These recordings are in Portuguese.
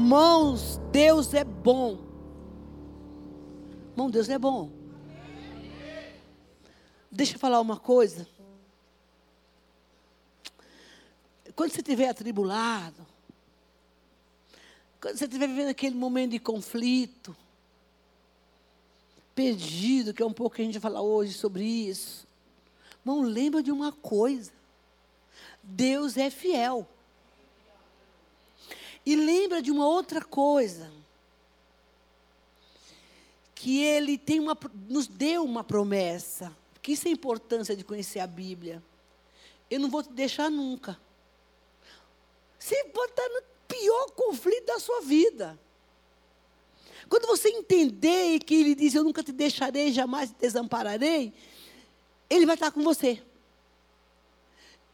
Mãos, Deus é bom. Mão, Deus é bom. Deixa eu falar uma coisa. Quando você estiver atribulado, quando você estiver vivendo aquele momento de conflito, perdido, que é um pouco que a gente vai falar hoje sobre isso. Não lembra de uma coisa. Deus é fiel. E lembra de uma outra coisa. Que Ele tem uma, nos deu uma promessa. Que isso é a importância de conhecer a Bíblia. Eu não vou te deixar nunca. Você pode estar no pior conflito da sua vida. Quando você entender que Ele diz: Eu nunca te deixarei, jamais te desampararei, Ele vai estar com você.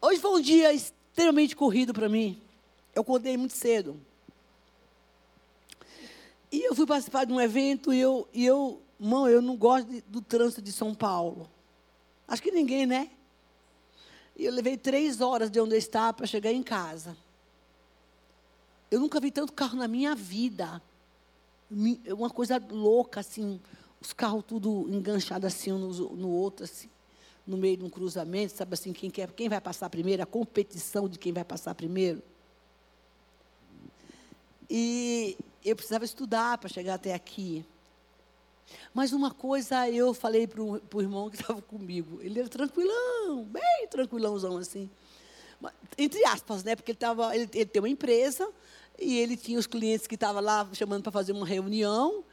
Hoje foi um dia extremamente corrido para mim. Eu acordei muito cedo. E eu fui participar de um evento e eu, e eu eu não gosto de, do trânsito de São Paulo. Acho que ninguém, né? E eu levei três horas de onde eu estava para chegar em casa. Eu nunca vi tanto carro na minha vida. Uma coisa louca, assim. Os carros tudo enganchados assim um no, no outro, assim no meio de um cruzamento, sabe assim, quem, quer, quem vai passar primeiro, a competição de quem vai passar primeiro. E eu precisava estudar para chegar até aqui. Mas uma coisa eu falei para o irmão que estava comigo. Ele era tranquilão, bem tranquilãozão assim. Entre aspas, né? Porque ele, tava, ele, ele tem uma empresa e ele tinha os clientes que estavam lá chamando para fazer uma reunião.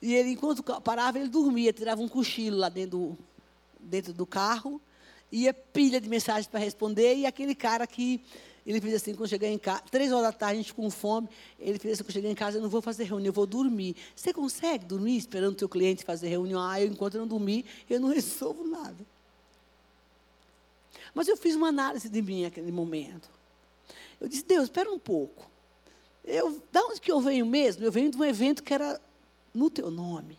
E ele, enquanto parava, ele dormia, tirava um cochilo lá dentro dentro do carro. Ia pilha de mensagens para responder. E aquele cara que ele fez assim, quando chegar em casa, três horas da tarde, a gente com fome, ele fez assim, quando chegar em casa, eu não vou fazer reunião, eu vou dormir. Você consegue dormir esperando o seu cliente fazer reunião? Ah, eu, enquanto eu não dormir, eu não resolvo nada. Mas eu fiz uma análise de mim naquele momento. Eu disse, Deus, espera um pouco. Eu, da onde que eu venho mesmo? Eu venho de um evento que era no teu nome.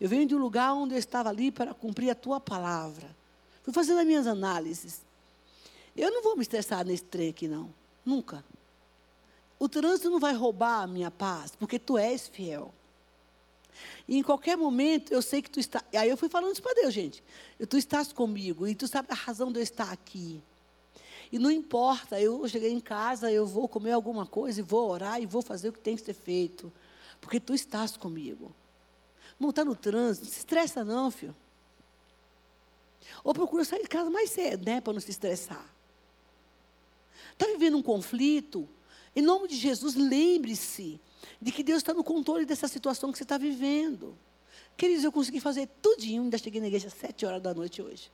Eu venho de um lugar onde eu estava ali para cumprir a tua palavra. Fui fazendo as minhas análises. Eu não vou me estressar nesse trem aqui, não. Nunca. O trânsito não vai roubar a minha paz, porque tu és fiel. E em qualquer momento eu sei que tu está. Aí eu fui falando isso para Deus, gente. Tu estás comigo e tu sabe a razão de eu estar aqui. E não importa, eu cheguei em casa, eu vou comer alguma coisa e vou orar e vou fazer o que tem que ser feito. Porque tu estás comigo. Não está no trânsito, não se estressa não, filho. Ou procura sair de casa mais cedo, né? Para não se estressar. Está vivendo um conflito? Em nome de Jesus, lembre-se de que Deus está no controle dessa situação que você está vivendo. Queridos, eu consegui fazer tudinho, ainda cheguei na igreja às sete horas da noite hoje.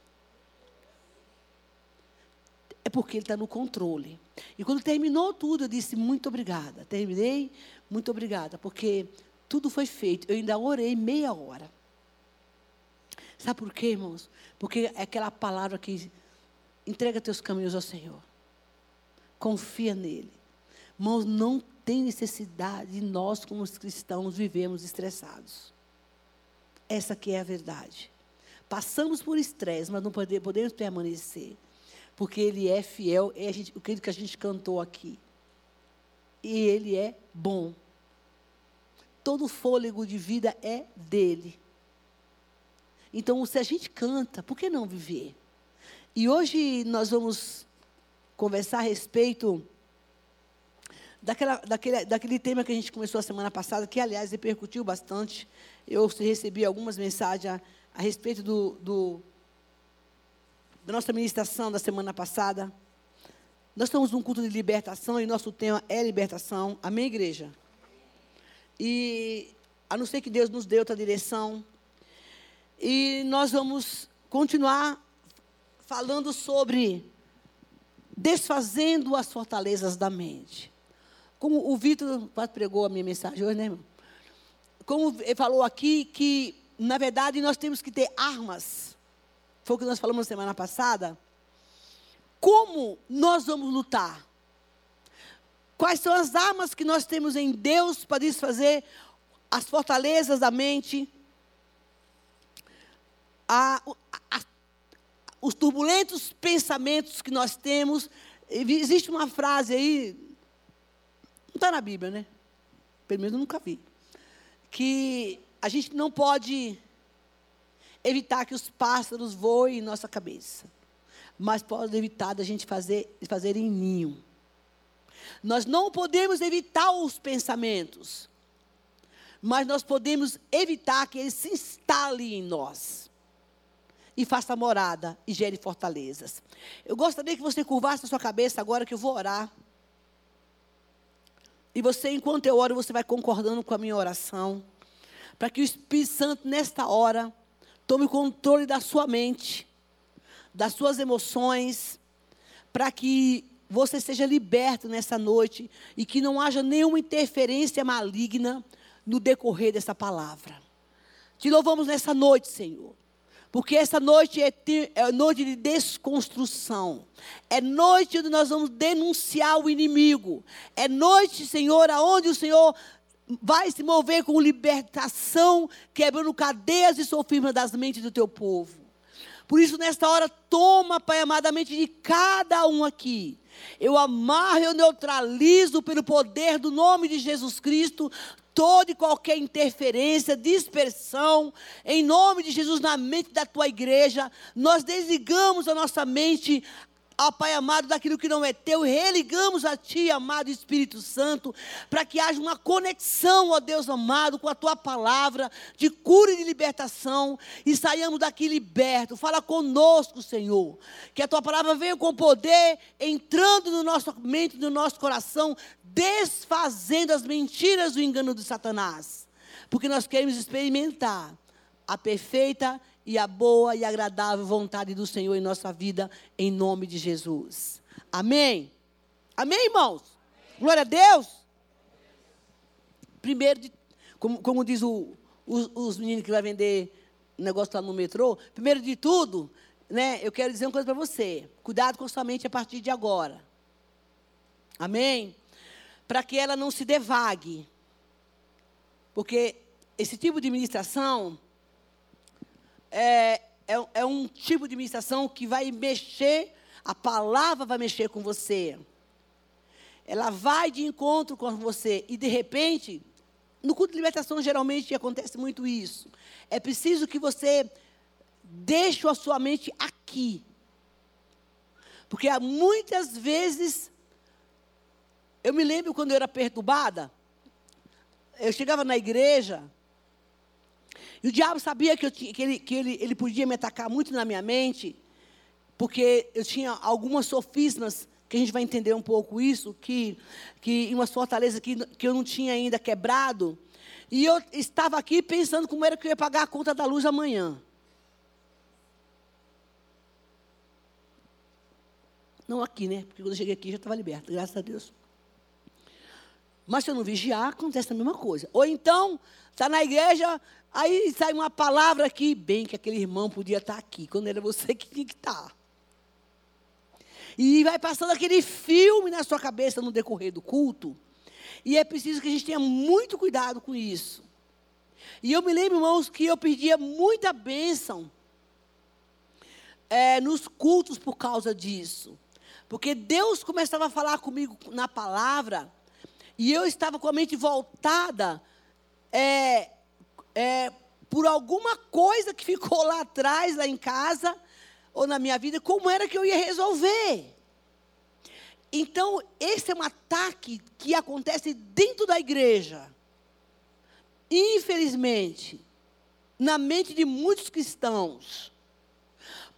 É porque Ele está no controle. E quando terminou tudo, eu disse, muito obrigada. Terminei, muito obrigada, porque tudo foi feito. Eu ainda orei meia hora. Sabe por quê, irmãos? Porque é aquela palavra que entrega teus caminhos ao Senhor. Confia nele. Irmãos, não tem necessidade de nós, como os cristãos, vivemos estressados. Essa que é a verdade. Passamos por estresse, mas não podemos permanecer. Porque Ele é fiel, é gente, o que a gente cantou aqui. E Ele é bom. Todo fôlego de vida é dele. Então, se a gente canta, por que não viver? E hoje nós vamos conversar a respeito daquela, daquele, daquele tema que a gente começou a semana passada, que, aliás, repercutiu bastante. Eu recebi algumas mensagens a, a respeito do, do, da nossa ministração da semana passada. Nós estamos num culto de libertação e nosso tema é libertação. Amém, igreja? E a não ser que Deus nos dê outra direção. E nós vamos continuar falando sobre desfazendo as fortalezas da mente. Como o Vitor pregou a minha mensagem hoje, né, irmão? Como ele falou aqui, que, na verdade, nós temos que ter armas. Foi o que nós falamos na semana passada. Como nós vamos lutar? Quais são as armas que nós temos em Deus para desfazer as fortalezas da mente? A, os turbulentos pensamentos que nós temos. Existe uma frase aí, Não está na Bíblia, né? Pelo menos eu nunca vi. Que a gente não pode evitar que os pássaros voem em nossa cabeça. Mas pode evitar da gente fazer, fazer em ninho. Nós não podemos evitar os pensamentos. Mas nós podemos evitar que eles se instalem em nós e faça morada e gere fortalezas. Eu gostaria que você curvasse a sua cabeça agora que eu vou orar. E você, enquanto eu oro, você vai concordando com a minha oração. Para que o Espírito Santo, nesta hora, tome o controle da sua mente, das suas emoções, para que você seja liberto nessa noite e que não haja nenhuma interferência maligna no decorrer dessa palavra. Te louvamos nessa noite, Senhor. Porque essa noite é, é noite de desconstrução. É noite onde nós vamos denunciar o inimigo. É noite, Senhor, aonde o Senhor vai se mover com libertação, quebrando cadeias e sofrimas das mentes do teu povo. Por isso, nesta hora, toma, Pai amadamente, de cada um aqui. Eu amarro, eu neutralizo pelo poder do nome de Jesus Cristo toda e qualquer interferência, dispersão, em nome de Jesus, na mente da tua igreja. Nós desligamos a nossa mente ó Pai amado, daquilo que não é teu, religamos a Ti, amado Espírito Santo, para que haja uma conexão, ó Deus amado, com a Tua palavra de cura e de libertação, e saiamos daqui libertos. Fala conosco, Senhor, que a Tua palavra venha com poder, entrando no nosso mente, no nosso coração, desfazendo as mentiras do engano de Satanás, porque nós queremos experimentar a perfeita e a boa e agradável vontade do Senhor em nossa vida, em nome de Jesus. Amém? Amém, irmãos? Glória a Deus. Primeiro, de, como, como diz o, os, os meninos que vai vender negócio lá no metrô, primeiro de tudo, né, eu quero dizer uma coisa para você. Cuidado com sua mente a partir de agora. Amém? Para que ela não se devague. Porque esse tipo de ministração é, é, é um tipo de ministração que vai mexer, a palavra vai mexer com você. Ela vai de encontro com você. E de repente, no culto de libertação geralmente acontece muito isso. É preciso que você deixe a sua mente aqui. Porque há muitas vezes, eu me lembro quando eu era perturbada, eu chegava na igreja, e o diabo sabia que, tinha, que, ele, que ele, ele podia me atacar muito na minha mente, porque eu tinha algumas sofismas, que a gente vai entender um pouco isso, que, que umas fortalezas que, que eu não tinha ainda quebrado. E eu estava aqui pensando como era que eu ia pagar a conta da luz amanhã. Não aqui, né? Porque quando eu cheguei aqui já estava liberto, graças a Deus. Mas se eu não vigiar, acontece a mesma coisa. Ou então, está na igreja, Aí sai uma palavra aqui, bem que aquele irmão podia estar aqui, quando era você que tinha que estar. E vai passando aquele filme na sua cabeça no decorrer do culto. E é preciso que a gente tenha muito cuidado com isso. E eu me lembro, irmãos, que eu perdia muita bênção é, nos cultos por causa disso. Porque Deus começava a falar comigo na palavra, e eu estava com a mente voltada é, é, por alguma coisa que ficou lá atrás, lá em casa, ou na minha vida, como era que eu ia resolver. Então, esse é um ataque que acontece dentro da igreja. Infelizmente, na mente de muitos cristãos.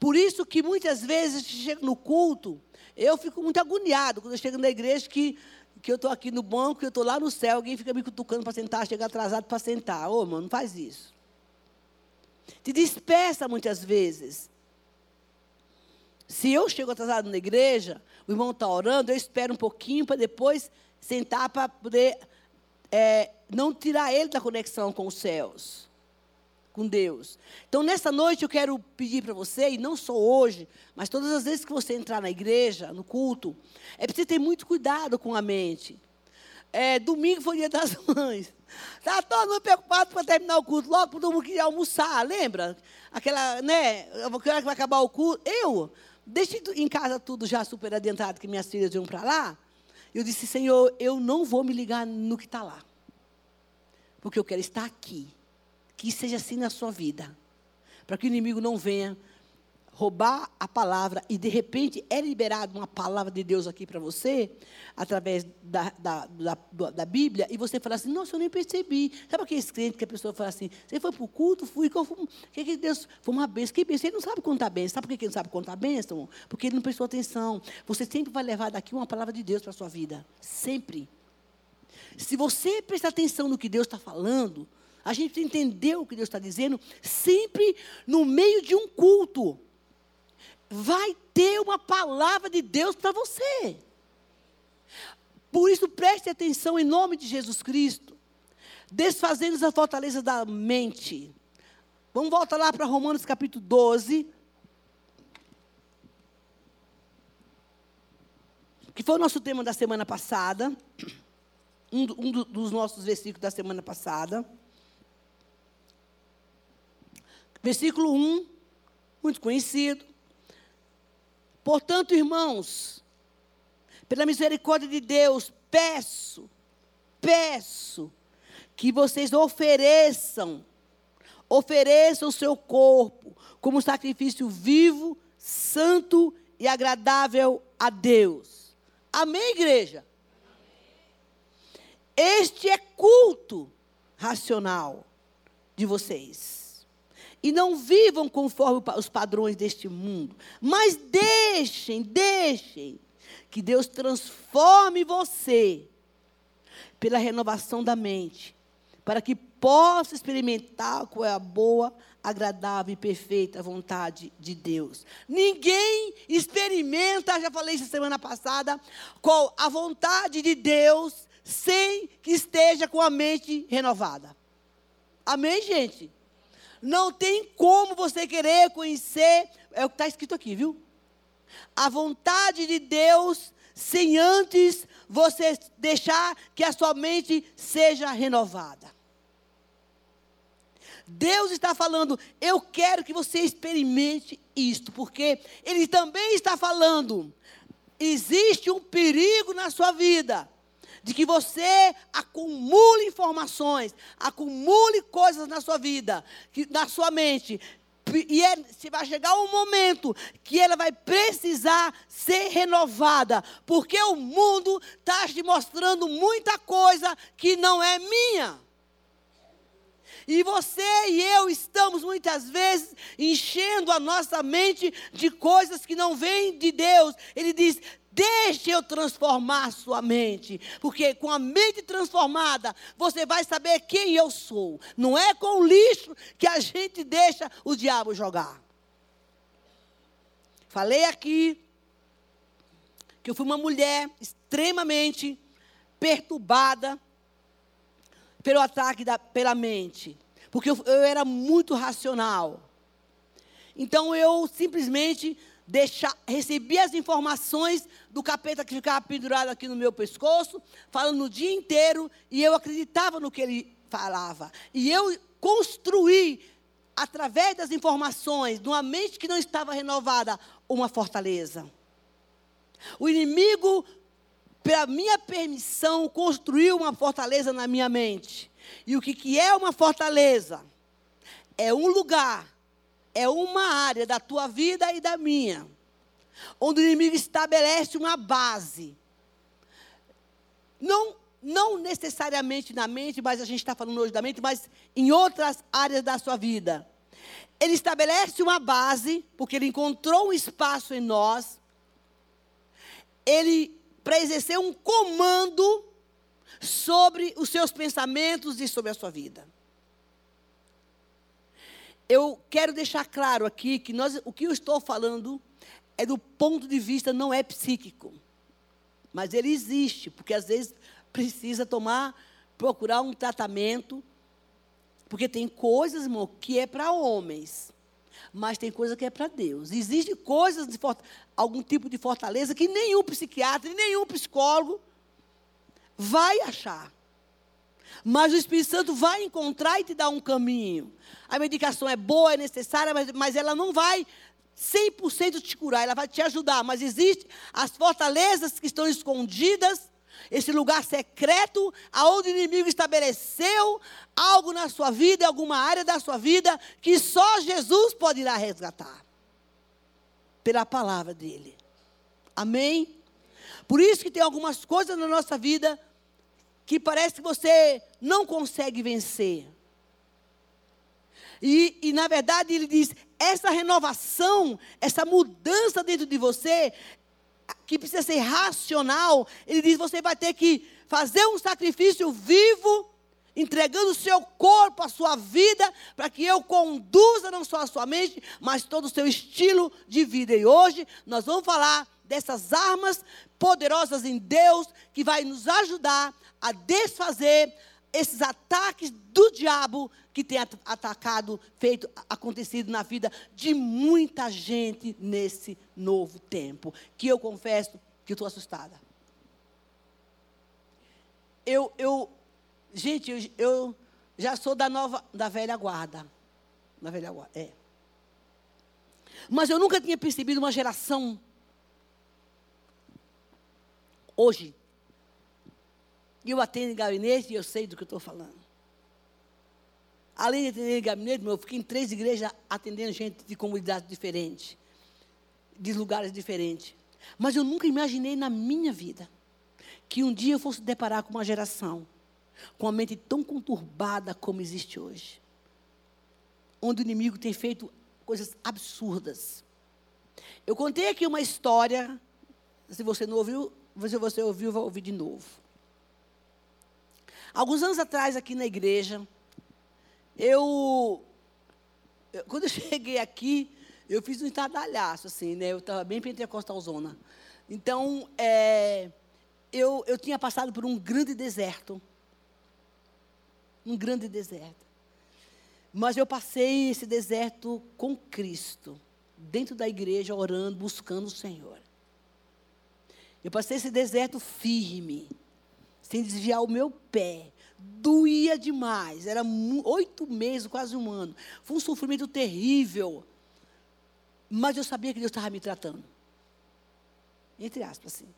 Por isso que muitas vezes no culto, eu fico muito agoniado quando eu chego na igreja que que eu estou aqui no banco, que eu estou lá no céu, alguém fica me cutucando para sentar, chega atrasado para sentar. Ô, oh, mano, não faz isso. Te dispersa muitas vezes. Se eu chego atrasado na igreja, o irmão está orando, eu espero um pouquinho para depois sentar para poder é, não tirar ele da conexão com os céus com Deus. Então, nessa noite, eu quero pedir para você, e não só hoje, mas todas as vezes que você entrar na igreja, no culto, é preciso ter muito cuidado com a mente. É, domingo foi dia das mães. Estava tá todo mundo preocupado para terminar o culto. Logo todo mundo queria almoçar, lembra? Aquela, né? Que hora que vai acabar o culto? Eu deixei em casa tudo já super adiantado, que minhas filhas iam para lá. Eu disse, Senhor, eu não vou me ligar no que está lá. Porque eu quero estar aqui. Que seja assim na sua vida. Para que o inimigo não venha roubar a palavra e de repente é liberado uma palavra de Deus aqui para você, através da, da, da, da, Bíblia, e você fala assim, nossa, eu nem percebi. Sabe aquele crente que a pessoa fala assim, você foi para o culto, fui, que, que, que Deus, foi uma bênção, que bênção, ele não sabe contar bênção, sabe por que ele não sabe contar bênção? Porque ele não prestou atenção. Você sempre vai levar daqui uma palavra de Deus para a sua vida, sempre. Se você prestar atenção no que Deus está falando, a gente entendeu o que Deus está dizendo, sempre no meio de um culto vai ter uma palavra de Deus para você. Por isso, preste atenção em nome de Jesus Cristo. Desfazendo a fortaleza da mente. Vamos voltar lá para Romanos capítulo 12. Que foi o nosso tema da semana passada. Um dos nossos versículos da semana passada. Versículo 1, muito conhecido. Portanto, irmãos, pela misericórdia de Deus, peço, peço que vocês ofereçam, ofereçam o seu corpo como sacrifício vivo, santo e agradável a Deus. Amém, igreja? Este é culto racional de vocês. E não vivam conforme os padrões deste mundo. Mas deixem, deixem que Deus transforme você pela renovação da mente, para que possa experimentar qual é a boa, agradável e perfeita vontade de Deus. Ninguém experimenta, já falei isso semana passada, qual a vontade de Deus sem que esteja com a mente renovada. Amém, gente? Não tem como você querer conhecer, é o que está escrito aqui, viu? A vontade de Deus, sem antes você deixar que a sua mente seja renovada. Deus está falando, eu quero que você experimente isto, porque Ele também está falando, existe um perigo na sua vida de que você acumule informações, acumule coisas na sua vida, na sua mente. E é, se vai chegar um momento que ela vai precisar ser renovada, porque o mundo está te mostrando muita coisa que não é minha. E você e eu estamos muitas vezes enchendo a nossa mente de coisas que não vêm de Deus. Ele diz: Deixe eu transformar sua mente, porque com a mente transformada, você vai saber quem eu sou. Não é com o lixo que a gente deixa o diabo jogar. Falei aqui que eu fui uma mulher extremamente perturbada pelo ataque da, pela mente, porque eu, eu era muito racional. Então eu simplesmente deixar, recebi as informações do capeta que ficava pendurado aqui no meu pescoço, falando o dia inteiro, e eu acreditava no que ele falava. E eu construí, através das informações, numa mente que não estava renovada, uma fortaleza. O inimigo, pela minha permissão, construiu uma fortaleza na minha mente. E o que, que é uma fortaleza? É um lugar é uma área da tua vida e da minha, onde o inimigo estabelece uma base. Não, não necessariamente na mente, mas a gente está falando hoje da mente, mas em outras áreas da sua vida. Ele estabelece uma base, porque ele encontrou um espaço em nós. Ele, para exercer um comando sobre os seus pensamentos e sobre a sua vida eu quero deixar claro aqui que nós, o que eu estou falando é do ponto de vista não é psíquico. Mas ele existe, porque às vezes precisa tomar, procurar um tratamento, porque tem coisas, irmão, que é para homens, mas tem coisa que é para Deus. Existem coisas de algum tipo de fortaleza que nenhum psiquiatra, nenhum psicólogo vai achar. Mas o Espírito Santo vai encontrar e te dar um caminho. A medicação é boa, é necessária, mas, mas ela não vai 100% te curar, ela vai te ajudar. Mas existem as fortalezas que estão escondidas esse lugar secreto, aonde o inimigo estabeleceu algo na sua vida, alguma área da sua vida, que só Jesus pode ir lá resgatar. Pela palavra dele. Amém? Por isso que tem algumas coisas na nossa vida que parece que você não consegue vencer. E, e, na verdade, ele diz: essa renovação, essa mudança dentro de você, que precisa ser racional, ele diz: você vai ter que fazer um sacrifício vivo, entregando o seu corpo, a sua vida, para que eu conduza não só a sua mente, mas todo o seu estilo de vida. E hoje nós vamos falar dessas armas poderosas em Deus que vai nos ajudar a desfazer esses ataques do diabo que tem atacado, feito, acontecido na vida de muita gente nesse novo tempo. Que eu confesso que estou assustada. Eu, eu, gente, eu, eu, já sou da nova, da velha guarda. Da velha guarda, é. Mas eu nunca tinha percebido uma geração hoje eu atendo gabinete e eu sei do que eu estou falando. Além de atender gabinete, eu fiquei em três igrejas atendendo gente de comunidades diferentes, de lugares diferentes. Mas eu nunca imaginei na minha vida que um dia eu fosse deparar com uma geração com a mente tão conturbada como existe hoje. Onde o inimigo tem feito coisas absurdas. Eu contei aqui uma história, se você não ouviu, se você ouviu, vai ouvir de novo. Alguns anos atrás, aqui na igreja, eu, eu quando eu cheguei aqui, eu fiz um estadalhaço, assim, né? Eu estava bem pentecostalzona. Então, é, eu, eu tinha passado por um grande deserto. Um grande deserto. Mas eu passei esse deserto com Cristo, dentro da igreja, orando, buscando o Senhor. Eu passei esse deserto firme sem desviar o meu pé. Doía demais. Era oito meses, quase um ano. Foi um sofrimento terrível. Mas eu sabia que Deus estava me tratando. Entre aspas, assim.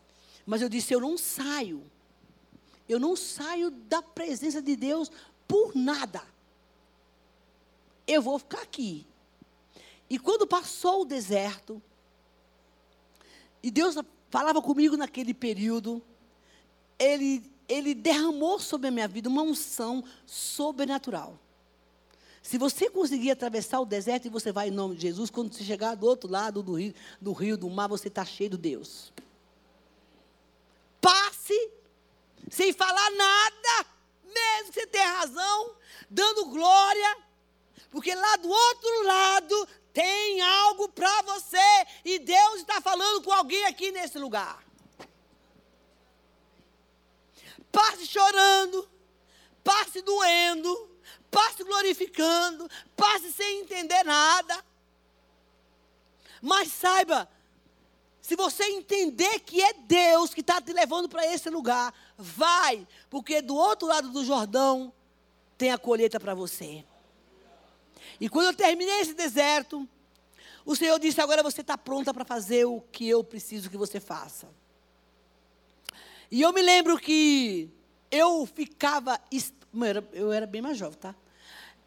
Mas eu disse: eu não saio. Eu não saio da presença de Deus por nada. Eu vou ficar aqui. E quando passou o deserto, e Deus falava comigo naquele período, Ele ele derramou sobre a minha vida uma unção sobrenatural. Se você conseguir atravessar o deserto e você vai em nome de Jesus, quando você chegar do outro lado do rio, do, rio, do mar, você está cheio de Deus. Passe sem falar nada, mesmo que você tenha razão, dando glória, porque lá do outro lado tem algo para você e Deus está falando com alguém aqui nesse lugar. passe chorando, passe doendo, passe glorificando, passe sem entender nada. Mas saiba, se você entender que é Deus que está te levando para esse lugar, vai, porque do outro lado do Jordão tem a colheita para você. E quando eu terminei esse deserto, o Senhor disse: agora você está pronta para fazer o que eu preciso que você faça. E eu me lembro que eu ficava. Eu era bem mais jovem, tá?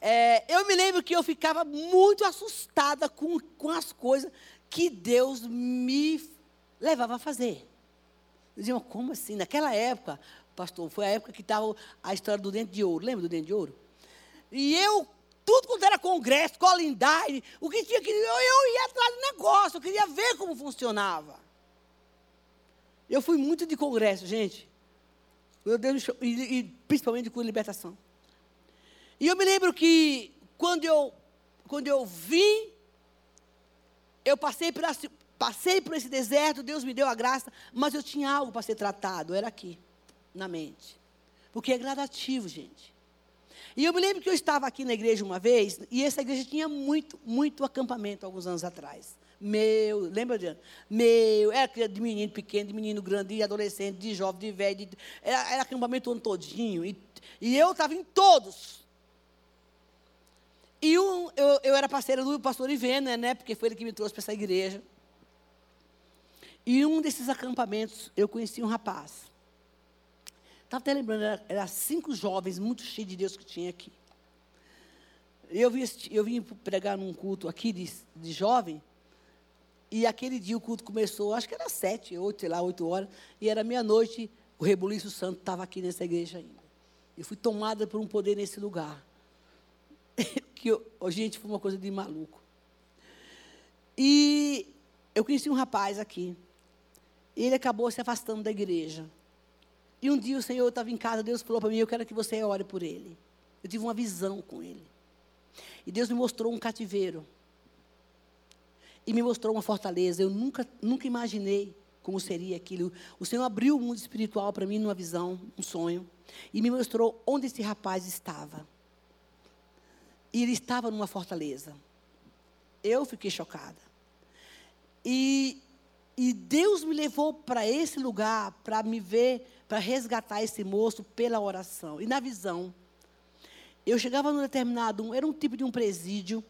É, eu me lembro que eu ficava muito assustada com, com as coisas que Deus me levava a fazer. Eu dizia, como assim? Naquela época, pastor, foi a época que estava a história do dente de ouro. Lembra do dente de ouro? E eu, tudo quando era congresso, colindade, o que tinha que. Eu, eu ia atrás do negócio, eu queria ver como funcionava. Eu fui muito de congresso, gente. Meu Deus, e, e principalmente com libertação. E eu me lembro que quando eu, quando eu vim, eu passei por, passei por esse deserto, Deus me deu a graça, mas eu tinha algo para ser tratado, era aqui, na mente. Porque é gradativo, gente. E eu me lembro que eu estava aqui na igreja uma vez, e essa igreja tinha muito, muito acampamento alguns anos atrás. Meu, lembra, Adriana? Meu, era de menino pequeno, de menino grande, de adolescente, de jovem, de velho. De, era, era acampamento ano todinho. E, e eu estava em todos. E um, eu, eu era parceira do pastor Ivena, né? Porque foi ele que me trouxe para essa igreja. E um desses acampamentos, eu conheci um rapaz. Estava até lembrando, eram era cinco jovens muito cheios de Deus que tinha aqui. Eu vim, eu vim pregar num culto aqui de, de jovem, e aquele dia o culto começou, acho que era sete, oito, sei lá, oito horas, e era meia-noite, o rebuliço santo estava aqui nessa igreja ainda. Eu fui tomada por um poder nesse lugar. que, eu, gente, foi uma coisa de maluco. E eu conheci um rapaz aqui. E ele acabou se afastando da igreja. E um dia o Senhor estava em casa, Deus falou para mim: Eu quero que você ore por ele. Eu tive uma visão com ele. E Deus me mostrou um cativeiro. E me mostrou uma fortaleza. Eu nunca, nunca imaginei como seria aquilo. O Senhor abriu o mundo espiritual para mim numa visão, um sonho. E me mostrou onde esse rapaz estava. E ele estava numa fortaleza. Eu fiquei chocada. E, e Deus me levou para esse lugar para me ver para resgatar esse moço pela oração. E na visão, eu chegava num determinado, era um tipo de um presídio,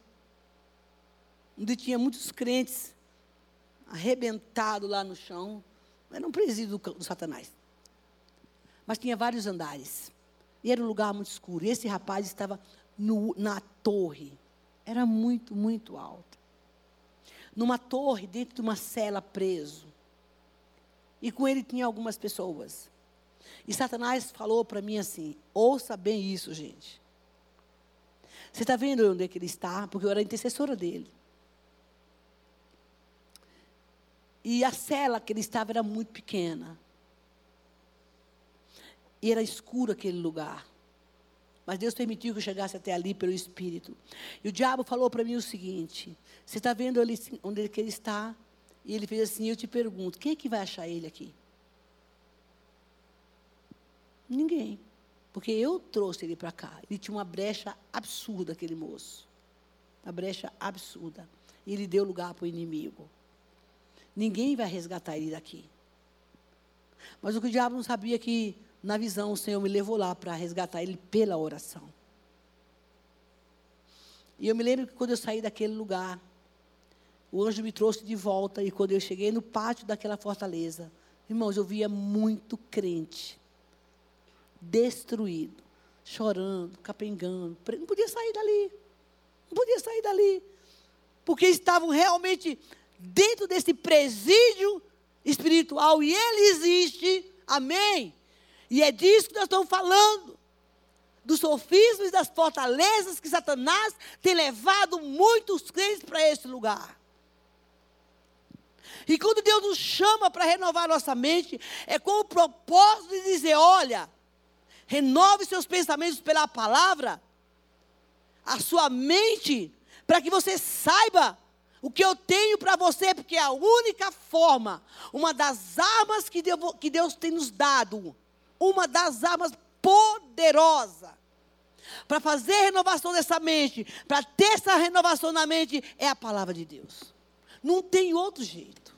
onde tinha muitos crentes arrebentados lá no chão. Era um presídio do, do Satanás. Mas tinha vários andares. E era um lugar muito escuro. E esse rapaz estava no, na torre. Era muito, muito alto. Numa torre, dentro de uma cela preso. E com ele tinha algumas pessoas. E Satanás falou para mim assim: ouça bem isso, gente. Você está vendo onde é que ele está? Porque eu era intercessora dele. E a cela que ele estava era muito pequena. E era escuro aquele lugar. Mas Deus permitiu que eu chegasse até ali pelo Espírito. E o diabo falou para mim o seguinte: Você está vendo ali onde ele está? E ele fez assim: Eu te pergunto, quem é que vai achar ele aqui? Ninguém. Porque eu trouxe ele para cá. Ele tinha uma brecha absurda, aquele moço. Uma brecha absurda. E ele deu lugar para o inimigo. Ninguém vai resgatar ele daqui. Mas o que o diabo não sabia é que, na visão, o Senhor me levou lá para resgatar ele pela oração. E eu me lembro que quando eu saí daquele lugar, o anjo me trouxe de volta. E quando eu cheguei no pátio daquela fortaleza, irmãos, eu via muito crente destruído, chorando, capengando. Não podia sair dali. Não podia sair dali. Porque estavam realmente dentro desse presídio espiritual e ele existe. Amém? E é disso que nós estamos falando. Dos sofismas e das fortalezas que Satanás tem levado muitos crentes para esse lugar. E quando Deus nos chama para renovar nossa mente, é com o propósito de dizer: olha, renove seus pensamentos pela palavra, a sua mente, para que você saiba o que eu tenho para você, porque é a única forma, uma das armas que Deus, que Deus tem nos dado, uma das armas poderosa para fazer renovação dessa mente, para ter essa renovação na mente, é a palavra de Deus. Não tem outro jeito.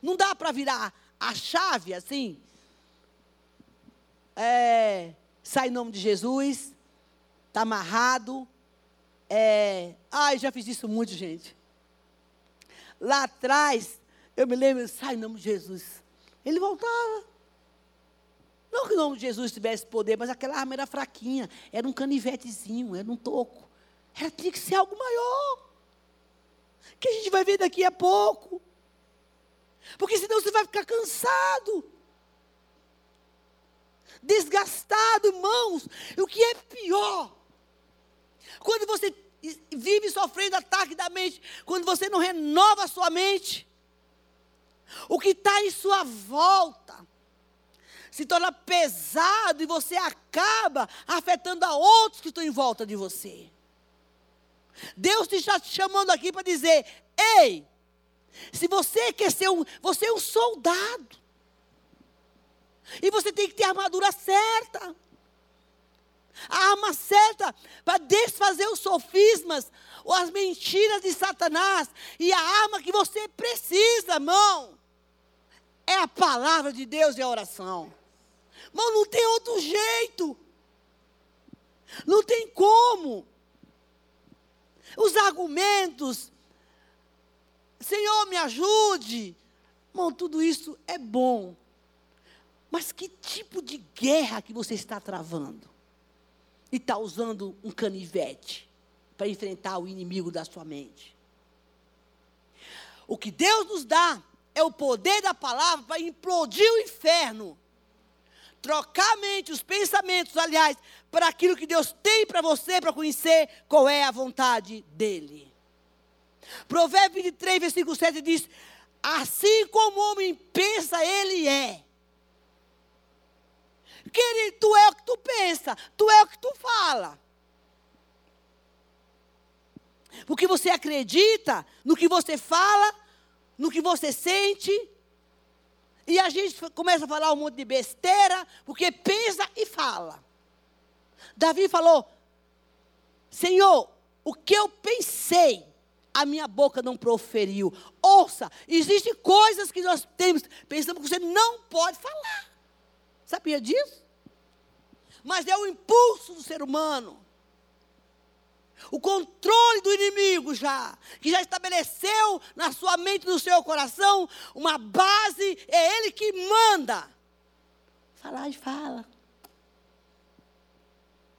Não dá para virar a chave assim é, sai em nome de Jesus, está amarrado. É, ai, já fiz isso muito, gente. Lá atrás, eu me lembro, sai em nome de Jesus. Ele voltava. Não que o nome de Jesus tivesse poder, mas aquela arma era fraquinha, era um canivetezinho, era um toco. Era, tinha que ser algo maior. Que a gente vai ver daqui a pouco. Porque senão você vai ficar cansado desgastado, irmãos. O que é pior? Quando você vive sofrendo ataque da mente, quando você não renova a sua mente, o que está em sua volta se torna pesado e você acaba afetando a outros que estão em volta de você. Deus está te chamando aqui para dizer: ei, se você quer ser um, você é um soldado. E você tem que ter a armadura certa. A arma certa para desfazer os sofismas, ou as mentiras de Satanás. E a arma que você precisa, irmão, é a palavra de Deus e a oração. Irmão, não tem outro jeito. Não tem como. Os argumentos, Senhor, me ajude. Irmão, tudo isso é bom. Mas que tipo de guerra que você está travando? E está usando um canivete para enfrentar o inimigo da sua mente? O que Deus nos dá é o poder da palavra para implodir o inferno. Trocar a mente, os pensamentos, aliás, para aquilo que Deus tem para você, para conhecer qual é a vontade dEle. Provérbios 23, versículo 7 diz: Assim como o homem pensa, ele é. Querido, tu é o que tu pensa, tu é o que tu fala. Porque você acredita no que você fala, no que você sente. E a gente começa a falar um monte de besteira, porque pensa e fala. Davi falou: Senhor, o que eu pensei, a minha boca não proferiu. Ouça, existem coisas que nós temos, pensamos que você não pode falar. Sabia disso? Mas é o impulso do ser humano. O controle do inimigo já, que já estabeleceu na sua mente, no seu coração, uma base, é ele que manda. Falar e fala.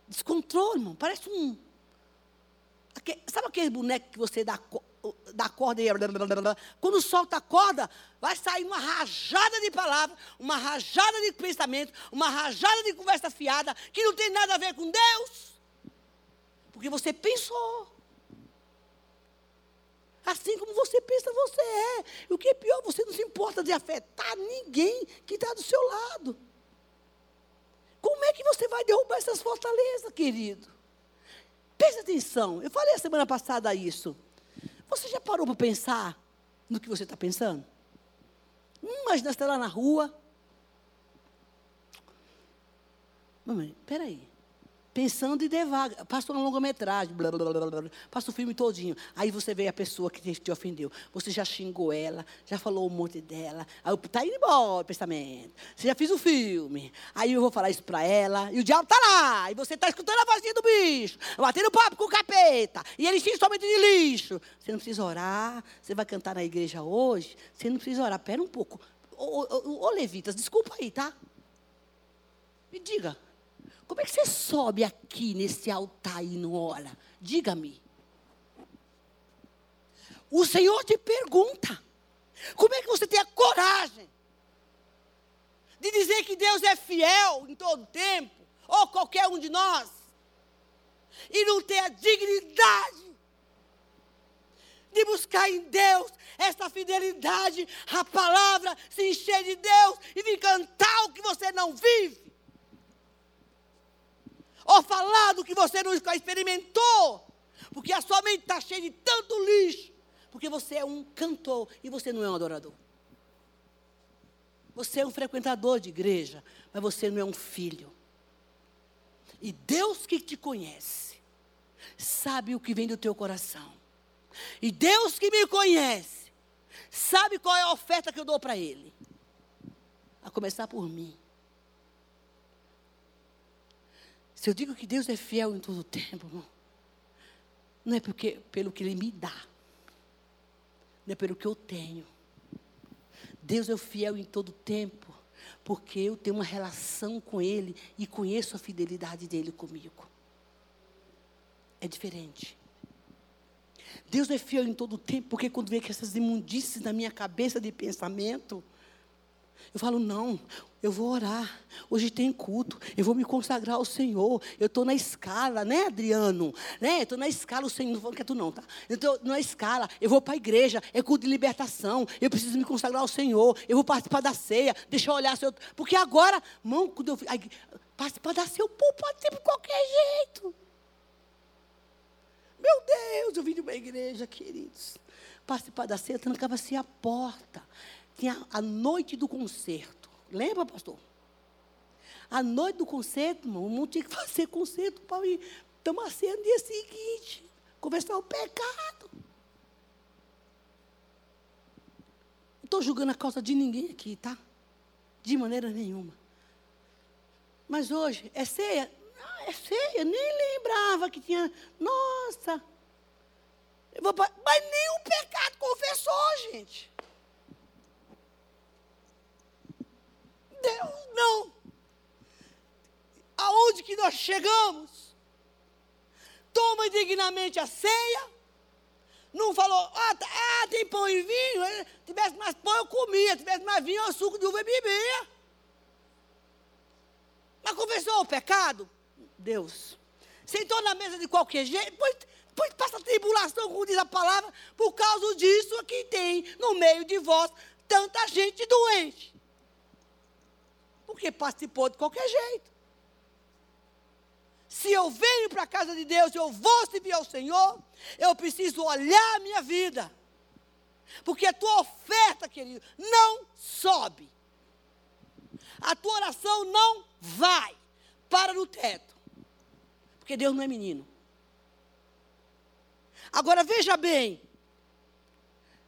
Descontrole, irmão. Parece um. Sabe aquele boneco que você dá da corda e quando solta a corda, vai sair uma rajada de palavras, uma rajada de pensamento, uma rajada de conversa fiada que não tem nada a ver com Deus. Porque você pensou. Assim como você pensa, você é. E o que é pior, você não se importa de afetar ninguém que está do seu lado. Como é que você vai derrubar essas fortalezas, querido? Preste atenção. Eu falei a semana passada isso. Você já parou para pensar no que você está pensando? Imagina você lá na rua. Mamãe, peraí pensando e devagar. Passa uma longa-metragem, blá, blá, blá, blá, passa o filme todinho. Aí você vê a pessoa que te, te ofendeu. Você já xingou ela, já falou um monte dela. Aí está indo embora o pensamento. Você já fez o filme. Aí eu vou falar isso para ela. E o diabo está lá. E você está escutando a vozinha do bicho. Batendo papo com o capeta. E ele xinga somente de lixo. Você não precisa orar. Você vai cantar na igreja hoje. Você não precisa orar. Pera um pouco. Ô, ô, ô, ô Levitas, desculpa aí, tá? Me diga. Como é que você sobe aqui nesse altar e não ora? Diga-me. O Senhor te pergunta: como é que você tem a coragem de dizer que Deus é fiel em todo tempo, ou qualquer um de nós, e não ter a dignidade de buscar em Deus essa fidelidade, a palavra, se encher de Deus e vir cantar o que você não vive? Ou falar do que você não experimentou, porque a sua mente está cheia de tanto lixo, porque você é um cantor e você não é um adorador. Você é um frequentador de igreja, mas você não é um filho. E Deus que te conhece, sabe o que vem do teu coração. E Deus que me conhece, sabe qual é a oferta que eu dou para Ele. A começar por mim. Se eu digo que Deus é fiel em todo o tempo, não é porque, pelo que Ele me dá, não é pelo que eu tenho. Deus é fiel em todo o tempo, porque eu tenho uma relação com Ele e conheço a fidelidade dele comigo. É diferente. Deus é fiel em todo o tempo, porque quando vê que essas imundícies na minha cabeça de pensamento, eu falo, não, eu vou orar. Hoje tem culto. Eu vou me consagrar ao Senhor. Eu estou na escala, né, Adriano? Né? Estou na escala, o Senhor. Não falando que é tu, não, tá? Eu estou na escala. Eu vou para a igreja. É culto de libertação. Eu preciso me consagrar ao Senhor. Eu vou participar da ceia. Deixa eu olhar. Seu... Porque agora, mão, quando eu. Participar da ceia, o povo pode ser por qualquer jeito. Meu Deus, eu vim de uma igreja, queridos. Participar da ceia, trancava-se a porta tinha a noite do concerto. Lembra, pastor? A noite do concerto, irmão, o mundo tinha que fazer concerto para ir tomar ceia no dia seguinte. Conversar o pecado. Não estou julgando a causa de ninguém aqui, tá? De maneira nenhuma. Mas hoje, é ceia? Não, é ceia, nem lembrava que tinha. Nossa! Mas nem o pecado confessou, gente. Deus, não. Aonde que nós chegamos? Toma dignamente a ceia. Não falou, ah, tá, ah tem pão e vinho. Se tivesse mais pão, eu comia. Se tivesse mais vinho, eu suco de uva e bebia. Mas confessou o pecado? Deus. Sentou na mesa de qualquer jeito, depois, depois passa tribulação, como diz a palavra, por causa disso aqui tem no meio de vós tanta gente doente. Porque participou de qualquer jeito. Se eu venho para a casa de Deus, eu vou servir ao Senhor, eu preciso olhar a minha vida. Porque a tua oferta, querido, não sobe. A tua oração não vai para no teto. Porque Deus não é menino. Agora veja bem,